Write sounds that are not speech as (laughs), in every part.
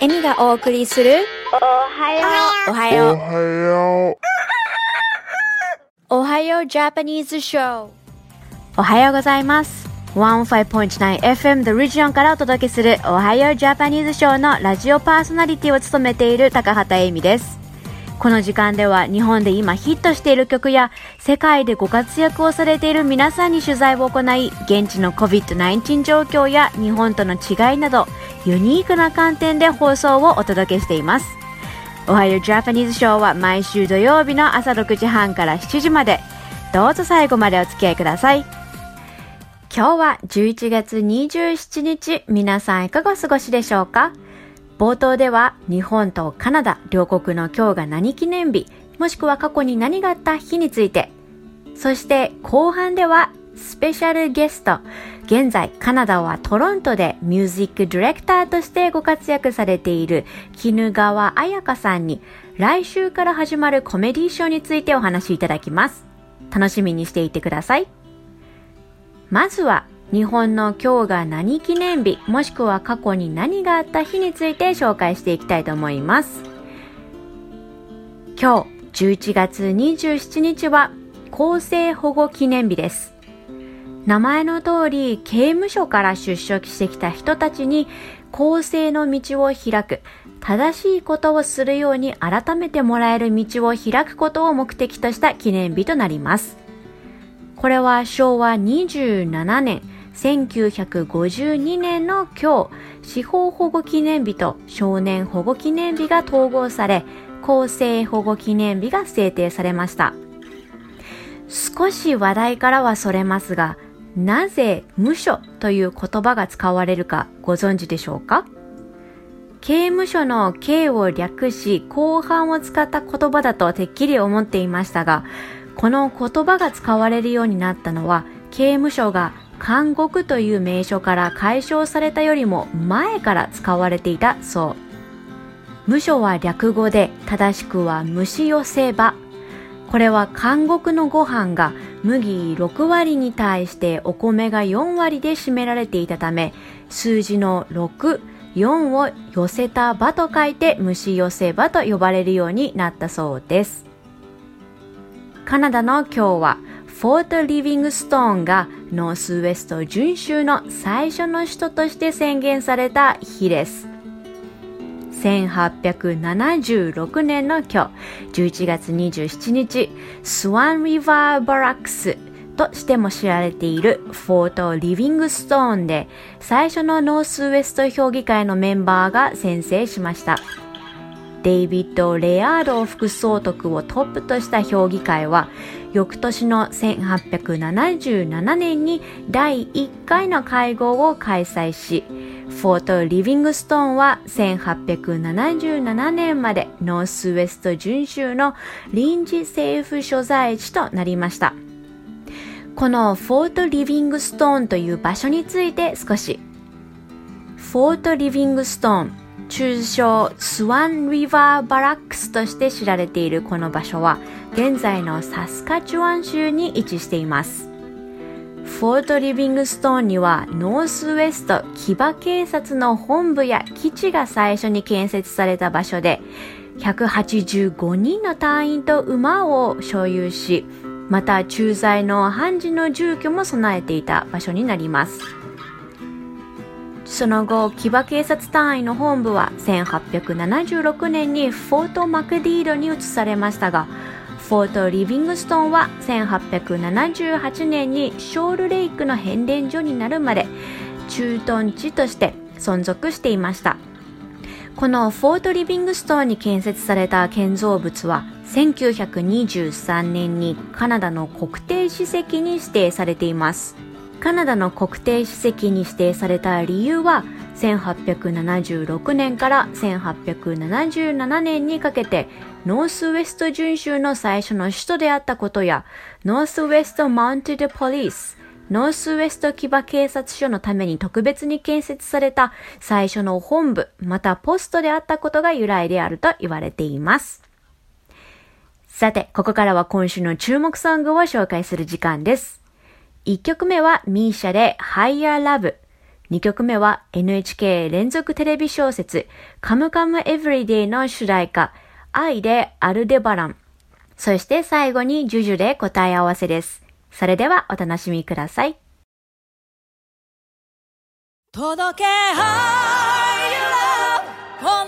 エミがお送りするおはよおはよう。おはよう。おはようジャパニーズショー。おはようございます。15.9FM The Region からお届けするおはようジャパニーズショーのラジオパーソナリティを務めている高畑恵美です。この時間では日本で今ヒットしている曲や世界でご活躍をされている皆さんに取材を行い現地の COVID-19 状況や日本との違いなどユニークな観点で放送をお届けしています。おはようジャパニーズショーは毎週土曜日の朝6時半から7時まで。どうぞ最後までお付き合いください。今日は11月27日、皆さんいかがお過ごしでしょうか？冒頭では日本とカナダ両国の今日が何記念日、もしくは過去に何があった日について、そして後半ではスペシャルゲスト、現在カナダはトロントでミュージックディレクターとしてご活躍されている絹川彩香さんに来週から始まるコメディーショーについてお話しいただきます。楽しみにしていてください。まずは日本の今日が何記念日もしくは過去に何があった日について紹介していきたいと思います今日11月27日は厚生保護記念日です名前の通り刑務所から出所してきた人たちに更生の道を開く正しいことをするように改めてもらえる道を開くことを目的とした記念日となります。これは昭和27年1952年の今日司法保護記念日と少年保護記念日が統合され厚生保護記念日が制定されました。少し話題からはそれますがなぜ無所という言葉が使われるかご存知でしょうか？刑務所の刑を略し後半を使った言葉だとてっきり思っていましたがこの言葉が使われるようになったのは刑務所が監獄という名称から解消されたよりも前から使われていたそう。無所は略語で正しくは虫寄せ場これは監獄のご飯が麦6割に対してお米が4割で占められていたため数字の6 4を寄せた場と書いて虫寄せ場と呼ばれるようになったそうですカナダの今日はフォート・リビングストーンがノースウェスト準州の最初の首都として宣言された日です。1876年の今日、11月27日、スワン・リバー・バラックスとしても知られているフォート・リビングストーンで最初のノースウェスト評議会のメンバーが宣誓しました。デイビッド・レアード副総督をトップとした評議会は翌年の1877年に第1回の会合を開催しフォート・リビングストーンは1877年までノースウェスト準州の臨時政府所在地となりました。このフォート・リビングストーンという場所について少し。フォート・リビングストーン通称スワン・リバー・バラックスとして知られているこの場所は現在のサスカチュワン州に位置しています。フォート・リビングストーンにはノースウェスト騎馬警察の本部や基地が最初に建設された場所で185人の隊員と馬を所有しまた駐在の判事の住居も備えていた場所になります。その後、騎馬警察隊員の本部は1876年にフォートマクディードに移されましたが、フォートリビングストーンは1878年にショールレイクの変電所になるまで駐屯地として存続していました。このフォートリビングストーンに建設された建造物は1923年にカナダの国定史跡に指定されています。カナダの国定史跡に指定された理由は1876年から1877年にかけてノースウェスト準州の最初の首都であったことやノースウェストマウンテッドポリスノースウェスト騎馬警察署のために特別に建設された最初の本部またポストであったことが由来であると言われています。さて、ここからは今週の注目ソングを紹介する時間です。1曲目は MISIA で Higher Love。2曲目は NHK 連続テレビ小説カムカムエブリデイの主題歌愛でアルデバラン。そして最後にジュジュで答え合わせです。それではお楽しみください。届け High Love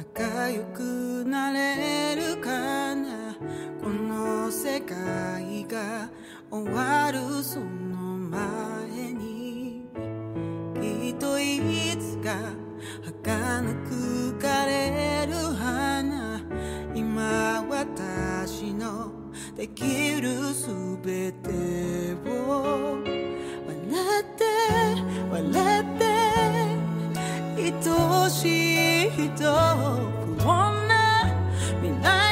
仲良くなれるかな？この世界が終わるその前に。きっといつか儚く枯れる花。今私のできるすべてを。笑って笑ってこんな未来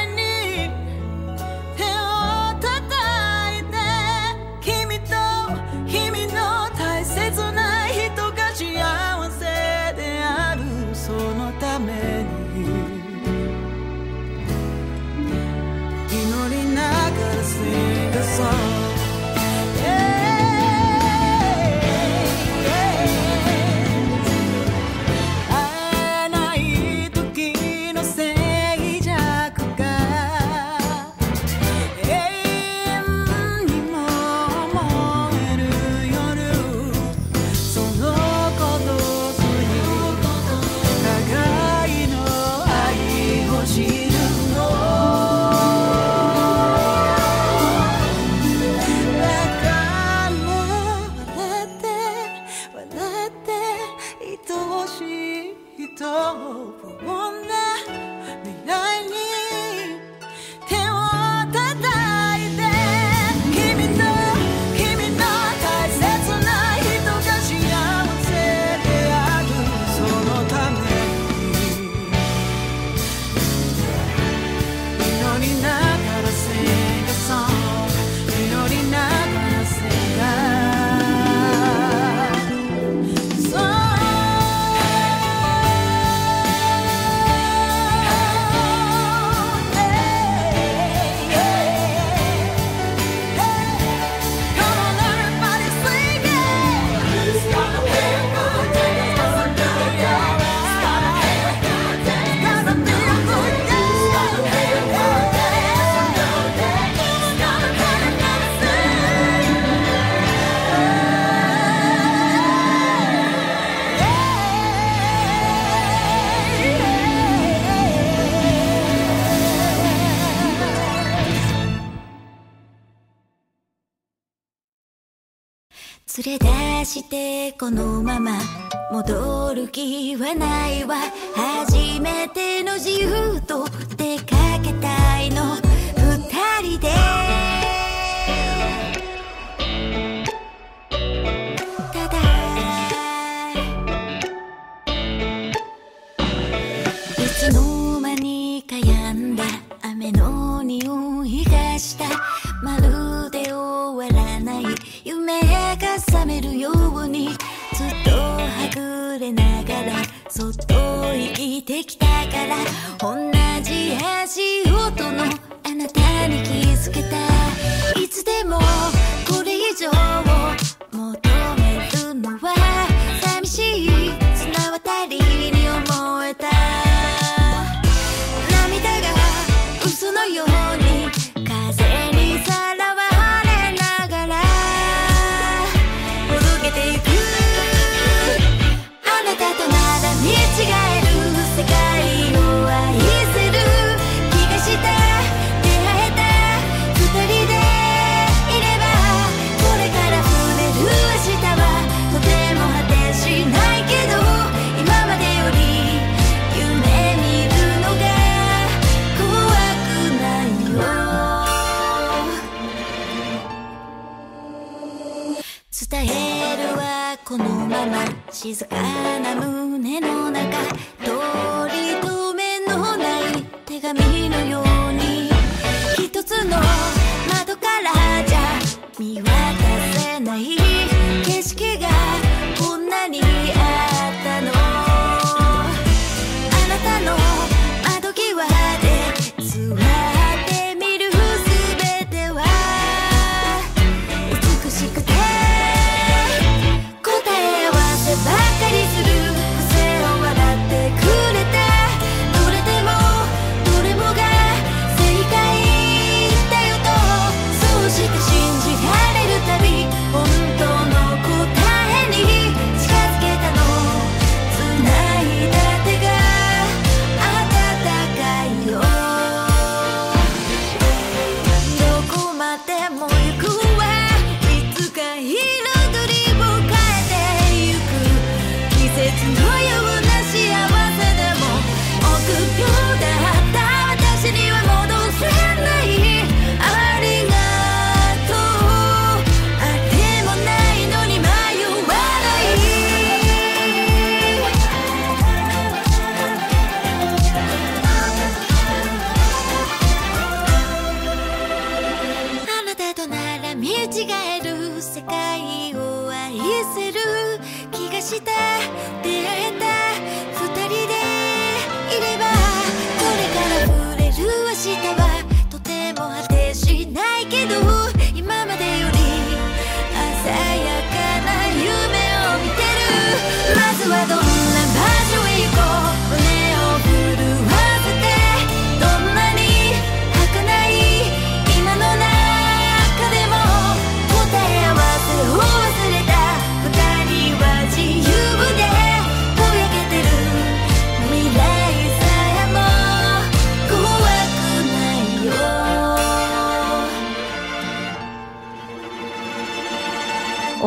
このまま戻る気はないわ。初めての自由とでか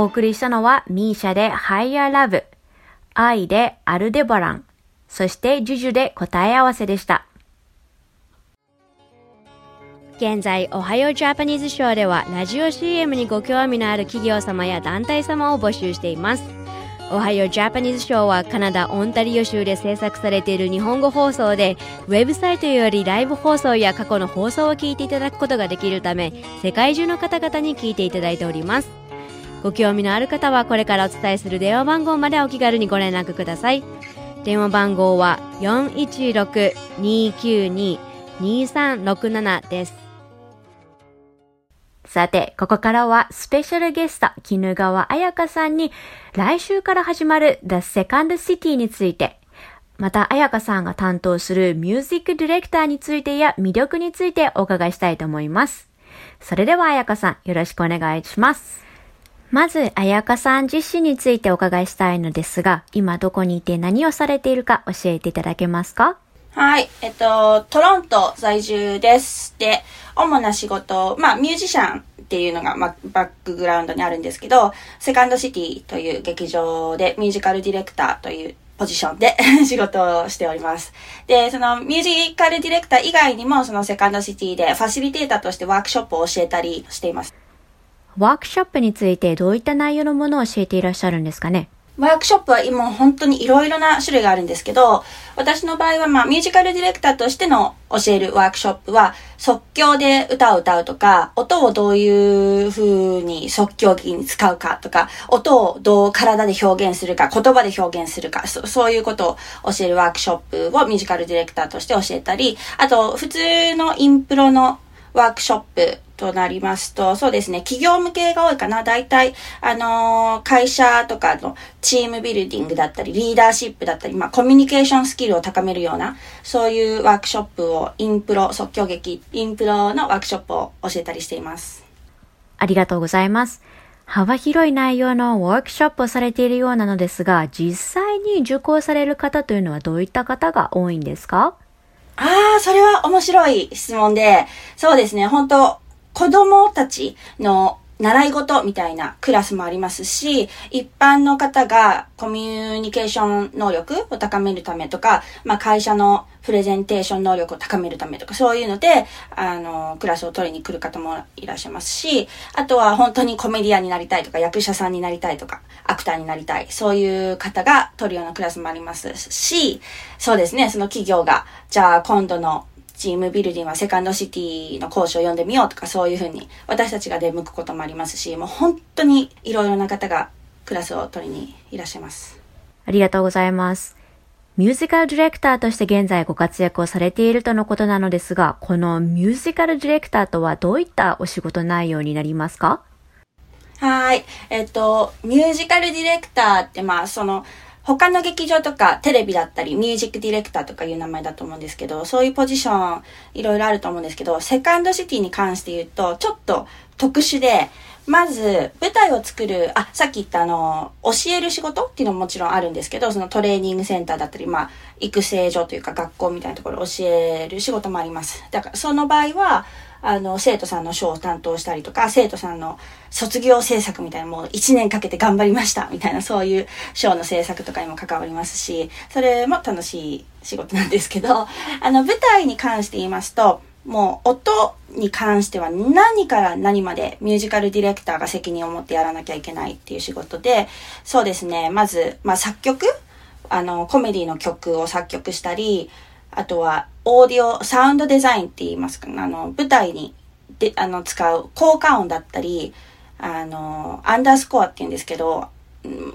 お送りしたのは misia で Higher Love、愛でアルデバラン、そしてジュジュで答え合わせでした。現在、おはようジャパニーズショーではラジオ CM にご興味のある企業様や団体様を募集しています。おはようジャパニーズショーはカナダ・オンタリオ州で制作されている日本語放送で、ウェブサイトよりライブ放送や過去の放送を聞いていただくことができるため、世界中の方々に聞いていただいております。ご興味のある方はこれからお伝えする電話番号までお気軽にご連絡ください。電話番号は416-292-2367です。さて、ここからはスペシャルゲスト、絹川彩香さんに来週から始まる The Second City について、また彩香さんが担当するミュージックディレクターについてや魅力についてお伺いしたいと思います。それでは彩香さん、よろしくお願いします。まず、彩香さん自身についてお伺いしたいのですが、今どこにいて何をされているか教えていただけますか？はい。えっと、トロント在住です。で、主な仕事、まあ、ミュージシャンっていうのが、まあ、バックグラウンドにあるんですけど、セカンドシティという劇場でミュージカルディレクターというポジションで (laughs) 仕事をしております。で、そのミュージカルディレクター以外にも、そのセカンドシティでファシリテーターとしてワークショップを教えたりしています。ワークショップについてどういった内容のものを教えていらっしゃるんですかね？ワークショップは今本当にいろいろな種類があるんですけど、私の場合はまあミュージカルディレクターとしての教えるワークショップは即興で歌を歌うとか、音をどういう風に即興劇に使うかとか、音をどう体で表現するか、言葉で表現するか、そそういうことを教えるワークショップをミュージカルディレクターとして教えたり、あと普通のインプロのワークショップとなりますと、そうですね、企業向けが多いかな。大体、あのー会社とかのチームビルディングだったり、リーダーシップだったり、まあ、コミュニケーションスキルを高めるような、そういうワークショップを、インプロ、即興劇、インプロのワークショップを教えたりしています。ありがとうございます。幅広い内容のワークショップをされているようなのですが、実際に受講される方というのはどういった方が多いんですか？ああ、それは面白い質問で、そうですね、本当子供たちの習い事みたいなクラスもありますし、一般の方がコミュニケーション能力を高めるためとか、まあ会社のプレゼンテーション能力を高めるためとか、そういうので、あの、クラスを取りに来る方もいらっしゃいますし、あとは本当にコメディアンになりたいとか、役者さんになりたいとか、アクターになりたい、そういう方が取るようなクラスもありますし、そうですね、その企業が、じゃあ今度のチームビルディングはセカンドシティの講師を読んでみようとかそういうふうに私たちが出向くこともありますし、もう本当にいろいろな方がクラスを取りにいらっしゃいます。ありがとうございます。ミュージカルディレクターとして現在ご活躍をされているとのことなのですが、このミュージカルディレクターとはどういったお仕事内容になりますか？はい。えっと、ミュージカルディレクターって、まあ、その、他の劇場とかテレビだったり、ミュージックディレクターとかいう名前だと思うんですけど、そういうポジションいろいろあると思うんですけど、セカンドシティに関して言うと、ちょっと特殊で、まず、舞台を作る、あ、さっき言ったあの、教える仕事？っていうのももちろんあるんですけど、そのトレーニングセンターだったり、まあ、育成所というか学校みたいなところを教える仕事もあります。だから、その場合は、あの、生徒さんの賞を担当したりとか、生徒さんの卒業制作みたいな、もう1年かけて頑張りましたみたいな、そういう賞の制作とかにも関わりますし、それも楽しい仕事なんですけど、あの、舞台に関して言いますと、もう音に関しては何から何までミュージカルディレクターが責任を持ってやらなきゃいけないっていう仕事で、そうですね、まず、まあ作曲。あの、コメディの曲を作曲したり、あとは、オーディオ、サウンドデザインって言いますか、あの、舞台に、で、あの、使う効果音だったり、あの、アンダースコアって言うんですけど、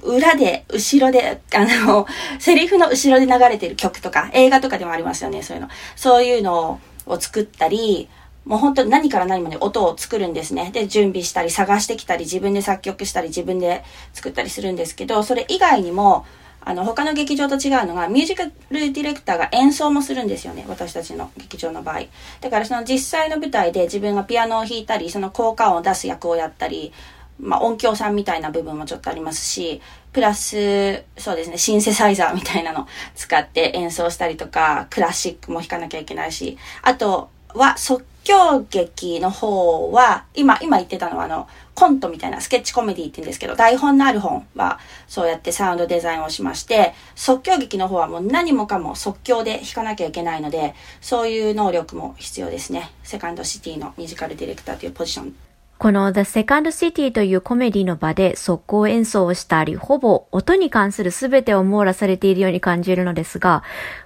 裏で、後ろで、あの、セリフの後ろで流れてる曲とか、映画とかでもありますよね、そういうの。そういうのをを作ったり、もう本当に何から何まで音を作るんですね。で、準備したり、探してきたり、自分で作曲したり、自分で作ったりするんですけど、それ以外にも、あの、他の劇場と違うのが、ミュージカルディレクターが演奏もするんですよね。私たちの劇場の場合。だからその実際の舞台で自分がピアノを弾いたり、その効果音を出す役をやったり、まあ音響さんみたいな部分もちょっとありますし、プラス、そうですね、シンセサイザーみたいなの使って演奏したりとか、クラシックも弾かなきゃいけないし、あとは即興劇の方は、今、今言ってたのはあの、コントみたいなスケッチコメディって言うんですけど、台本のある本はそうやってサウンドデザインをしまして、即興劇の方はもう何もかも即興で弾かなきゃいけないので、そういう能力も必要ですね。セカンドシティのミュージカルディレクターというポジションこの The Second City というコメディの場で速攻演奏をしたり、ほぼ音に関する全てを網羅されているように感じるのですが、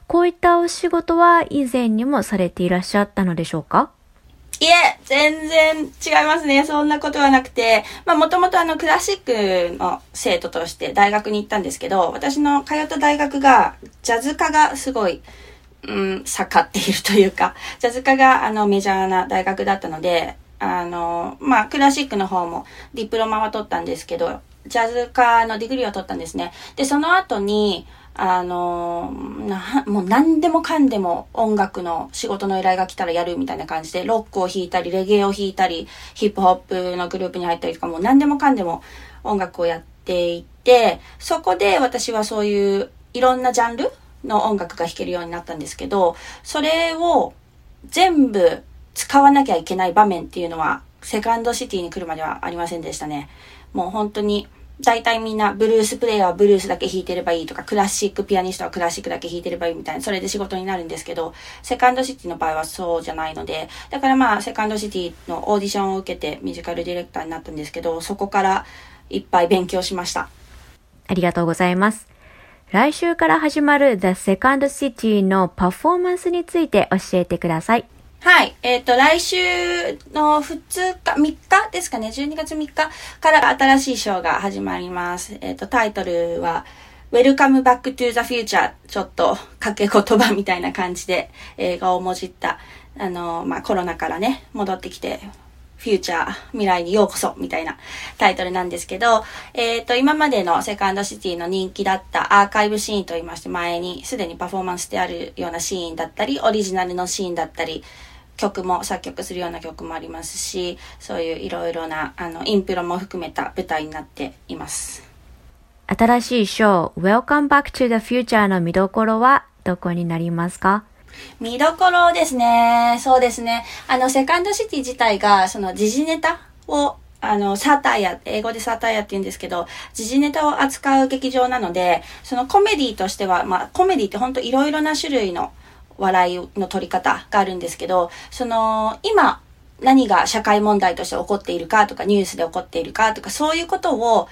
こういったお仕事は以前にもされていらっしゃったのでしょうか？いえ、全然違いますね。そんなことはなくて、まあもともとあのクラシックの生徒として大学に行ったんですけど、私の通った大学がジャズ科がすごい、うん、盛っているというか、ジャズ科があのメジャーな大学だったので、あの、まあ、クラシックの方もディプロマは取ったんですけど、ジャズ科の degree を取ったんですね。で、その後に、あのな、もう何でもかんでも音楽の仕事の依頼が来たらやるみたいな感じで、ロックを弾いたり、レゲエを弾いたり、ヒップホップのグループに入ったりとか、もう何でもかんでも音楽をやっていて、そこで私はそういういろんなジャンルの音楽が弾けるようになったんですけど、それを全部使わなきゃいけない場面っていうのは、セカンドシティに来るまではありませんでしたね。もう本当に、大体みんなブルースプレイヤーはブルースだけ弾いてればいいとか、クラシックピアニストはクラシックだけ弾いてればいいみたいな、それで仕事になるんですけど、セカンドシティの場合はそうじゃないので、だからまあ、セカンドシティのオーディションを受けてミュージカルディレクターになったんですけど、そこからいっぱい勉強しました。ありがとうございます。来週から始まる The Second City のパフォーマンスについて教えてください。はい。えっ、ー、と、来週の2日、3日？ですかね、12月3日から新しいショーが始まります。えっ、ー、と、タイトルは、Welcome Back to the Future ちょっと掛け言葉みたいな感じで映画をもじった、あの、まあ、コロナからね、戻ってきて、フューチャー、未来にようこそ、みたいなタイトルなんですけど、えっ、ー、と、今までのセカンドシティの人気だったアーカイブシーンと言いまして、前にすでにパフォーマンスであるようなシーンだったり、オリジナルのシーンだったり、曲も作曲するような曲もありますし、そういういろいろな、あの、インプロも含めた舞台になっています。新しいショー、Welcome Back to the Future の見どころはどこになりますか？見どころですね。そうですね。あの、セカンドシティ自体が、その時事ネタをあの、サタイヤ、英語でサタイヤって言うんですけど、時事ネタを扱う劇場なので、そのコメディとしては、まあ、コメディって本当いろいろな種類の笑いの取り方があるんですけど、その、今、何が社会問題として起こっているかとか、ニュースで起こっているかとか、そういうことを、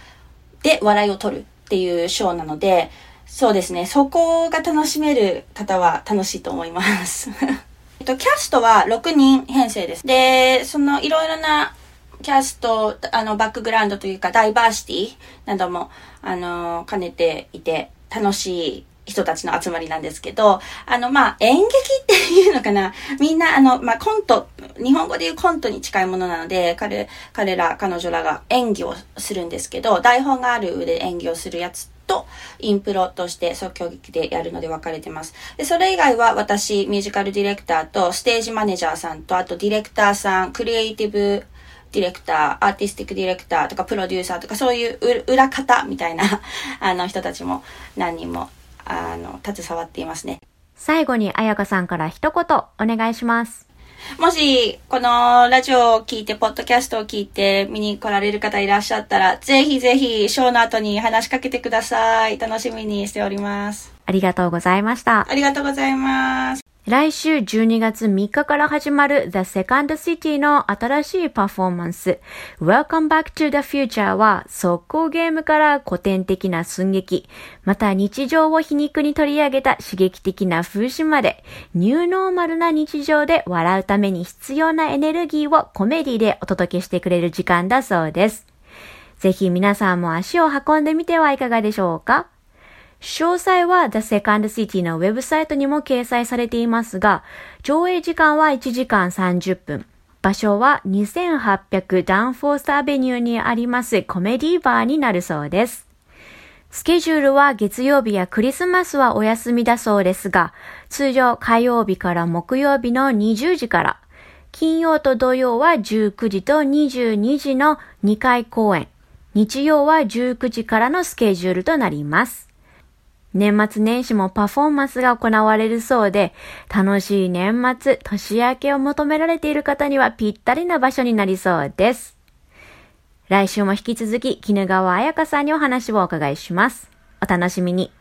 で笑いを取るっていうショーなので、そうですね、そこが楽しめる方は楽しいと思います。(laughs) えっと、キャストは6人編成です。で、そのいろいろなキャスト、あの、バックグラウンドというか、ダイバーシティなども、あの、兼ねていて、楽しい人たちの集まりなんですけど、あの、まあ、演劇っていうのかな。みんな、あの、まあ、コント、日本語で言うコントに近いものなので、彼、彼ら、彼女らが演技をするんですけど、台本がある上で演技をするやつと、インプロとして即興劇でやるので分かれてます。で、それ以外は私、ミュージカルディレクターと、ステージマネージャーさんと、あとディレクターさん、クリエイティブ、ディレクター、アーティスティックディレクターとか、プロデューサーとか、そういう裏方みたいな、あの人たちも何人もあの、携わっていますね。最後に、彩香さんから一言お願いします。もし、このラジオを聞いて、ポッドキャストを聞いて見に来られる方いらっしゃったら、ぜひぜひ、ショーの後に話しかけてください。楽しみにしております。ありがとうございました。ありがとうございます。来週12月3日から始まる The Second City の新しいパフォーマンス。Welcome Back to the Future は速攻ゲームから古典的な寸劇、また日常を皮肉に取り上げた刺激的な風刺まで。ニューノーマルな日常で笑うために必要なエネルギーをコメディでお届けしてくれる時間だそうです。ぜひ皆さんも足を運んでみてはいかがでしょうか？詳細は The Second City のウェブサイトにも掲載されていますが、上映時間は1時間30分。場所は2800ダンフォースアベニューにありますコメディバーになるそうです。スケジュールは月曜日やクリスマスはお休みだそうですが、通常火曜日から木曜日の20時から、金曜と土曜は19時と22時の2回公演、日曜は19時からのスケジュールとなります。年末年始もパフォーマンスが行われるそうで、楽しい年末、年明けを求められている方にはぴったりな場所になりそうです。来週も引き続き、絹川彩香さんにお話をお伺いします。お楽しみに。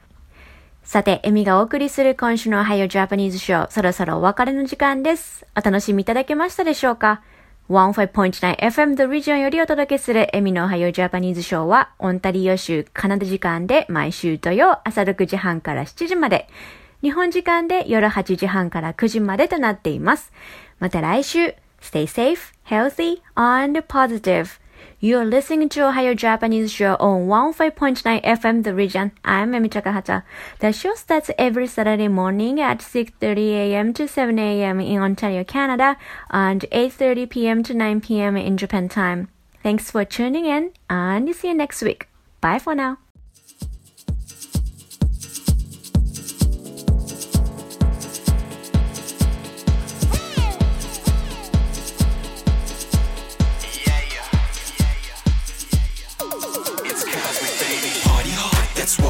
さて、エミがお送りする今週の Ohio Japanese Show、そろそろお別れの時間です。お楽しみいただけましたでしょうか？?15.9FM The Region よりお届けするエミのおはようジャパニーズショーは、オンタリオ州カナダ時間で毎週土曜朝6時半から7時まで、日本時間で夜8時半から9時までとなっています。また来週、Stay safe, healthy, and positive. You're listening to Ohio Japanese Show on 15.9 FM The Region. I'm Emi Takahata. The show starts every Saturday morning at 6.30 a.m. to 7 a.m. in Ontario, Canada, and 8.30 p.m. to 9 p.m. in Japan time. Thanks for tuning in, and see you next week. Bye for now.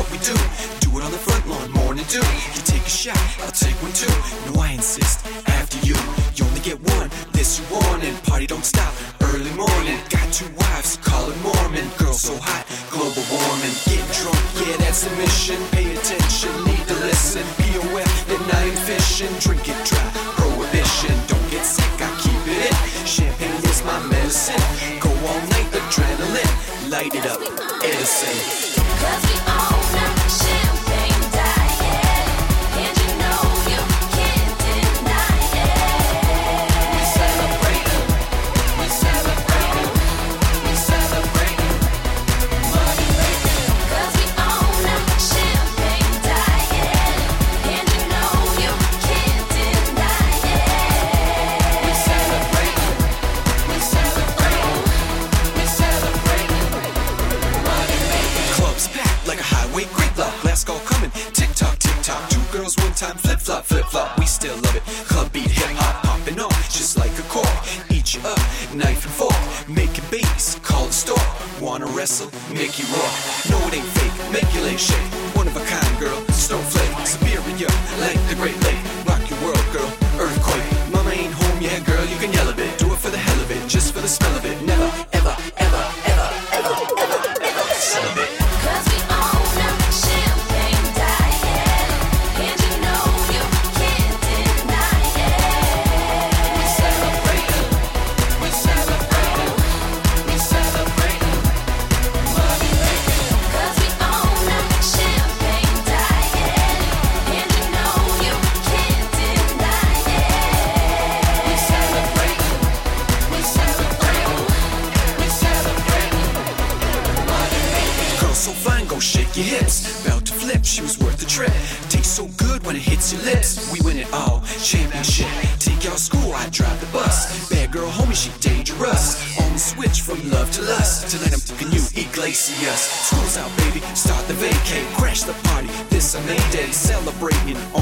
What we do. Do it on the front lawn, morning dew. You take a shot, I'll take one too. No, I insist. After you, you only get one. This you want, and party don't stop. Early morning, got two wives, call it Mormon. Girl so hot, global warming. Get drunk, yeah, that's the mission. Pay attention, need to listen. POF, and I ain't fishing. Drink it dry, prohibition. Don't get sick, I keep it in. Champagne is my medicine. Go all night, adrenaline. Light it up, Edison. Cause we own Celebrating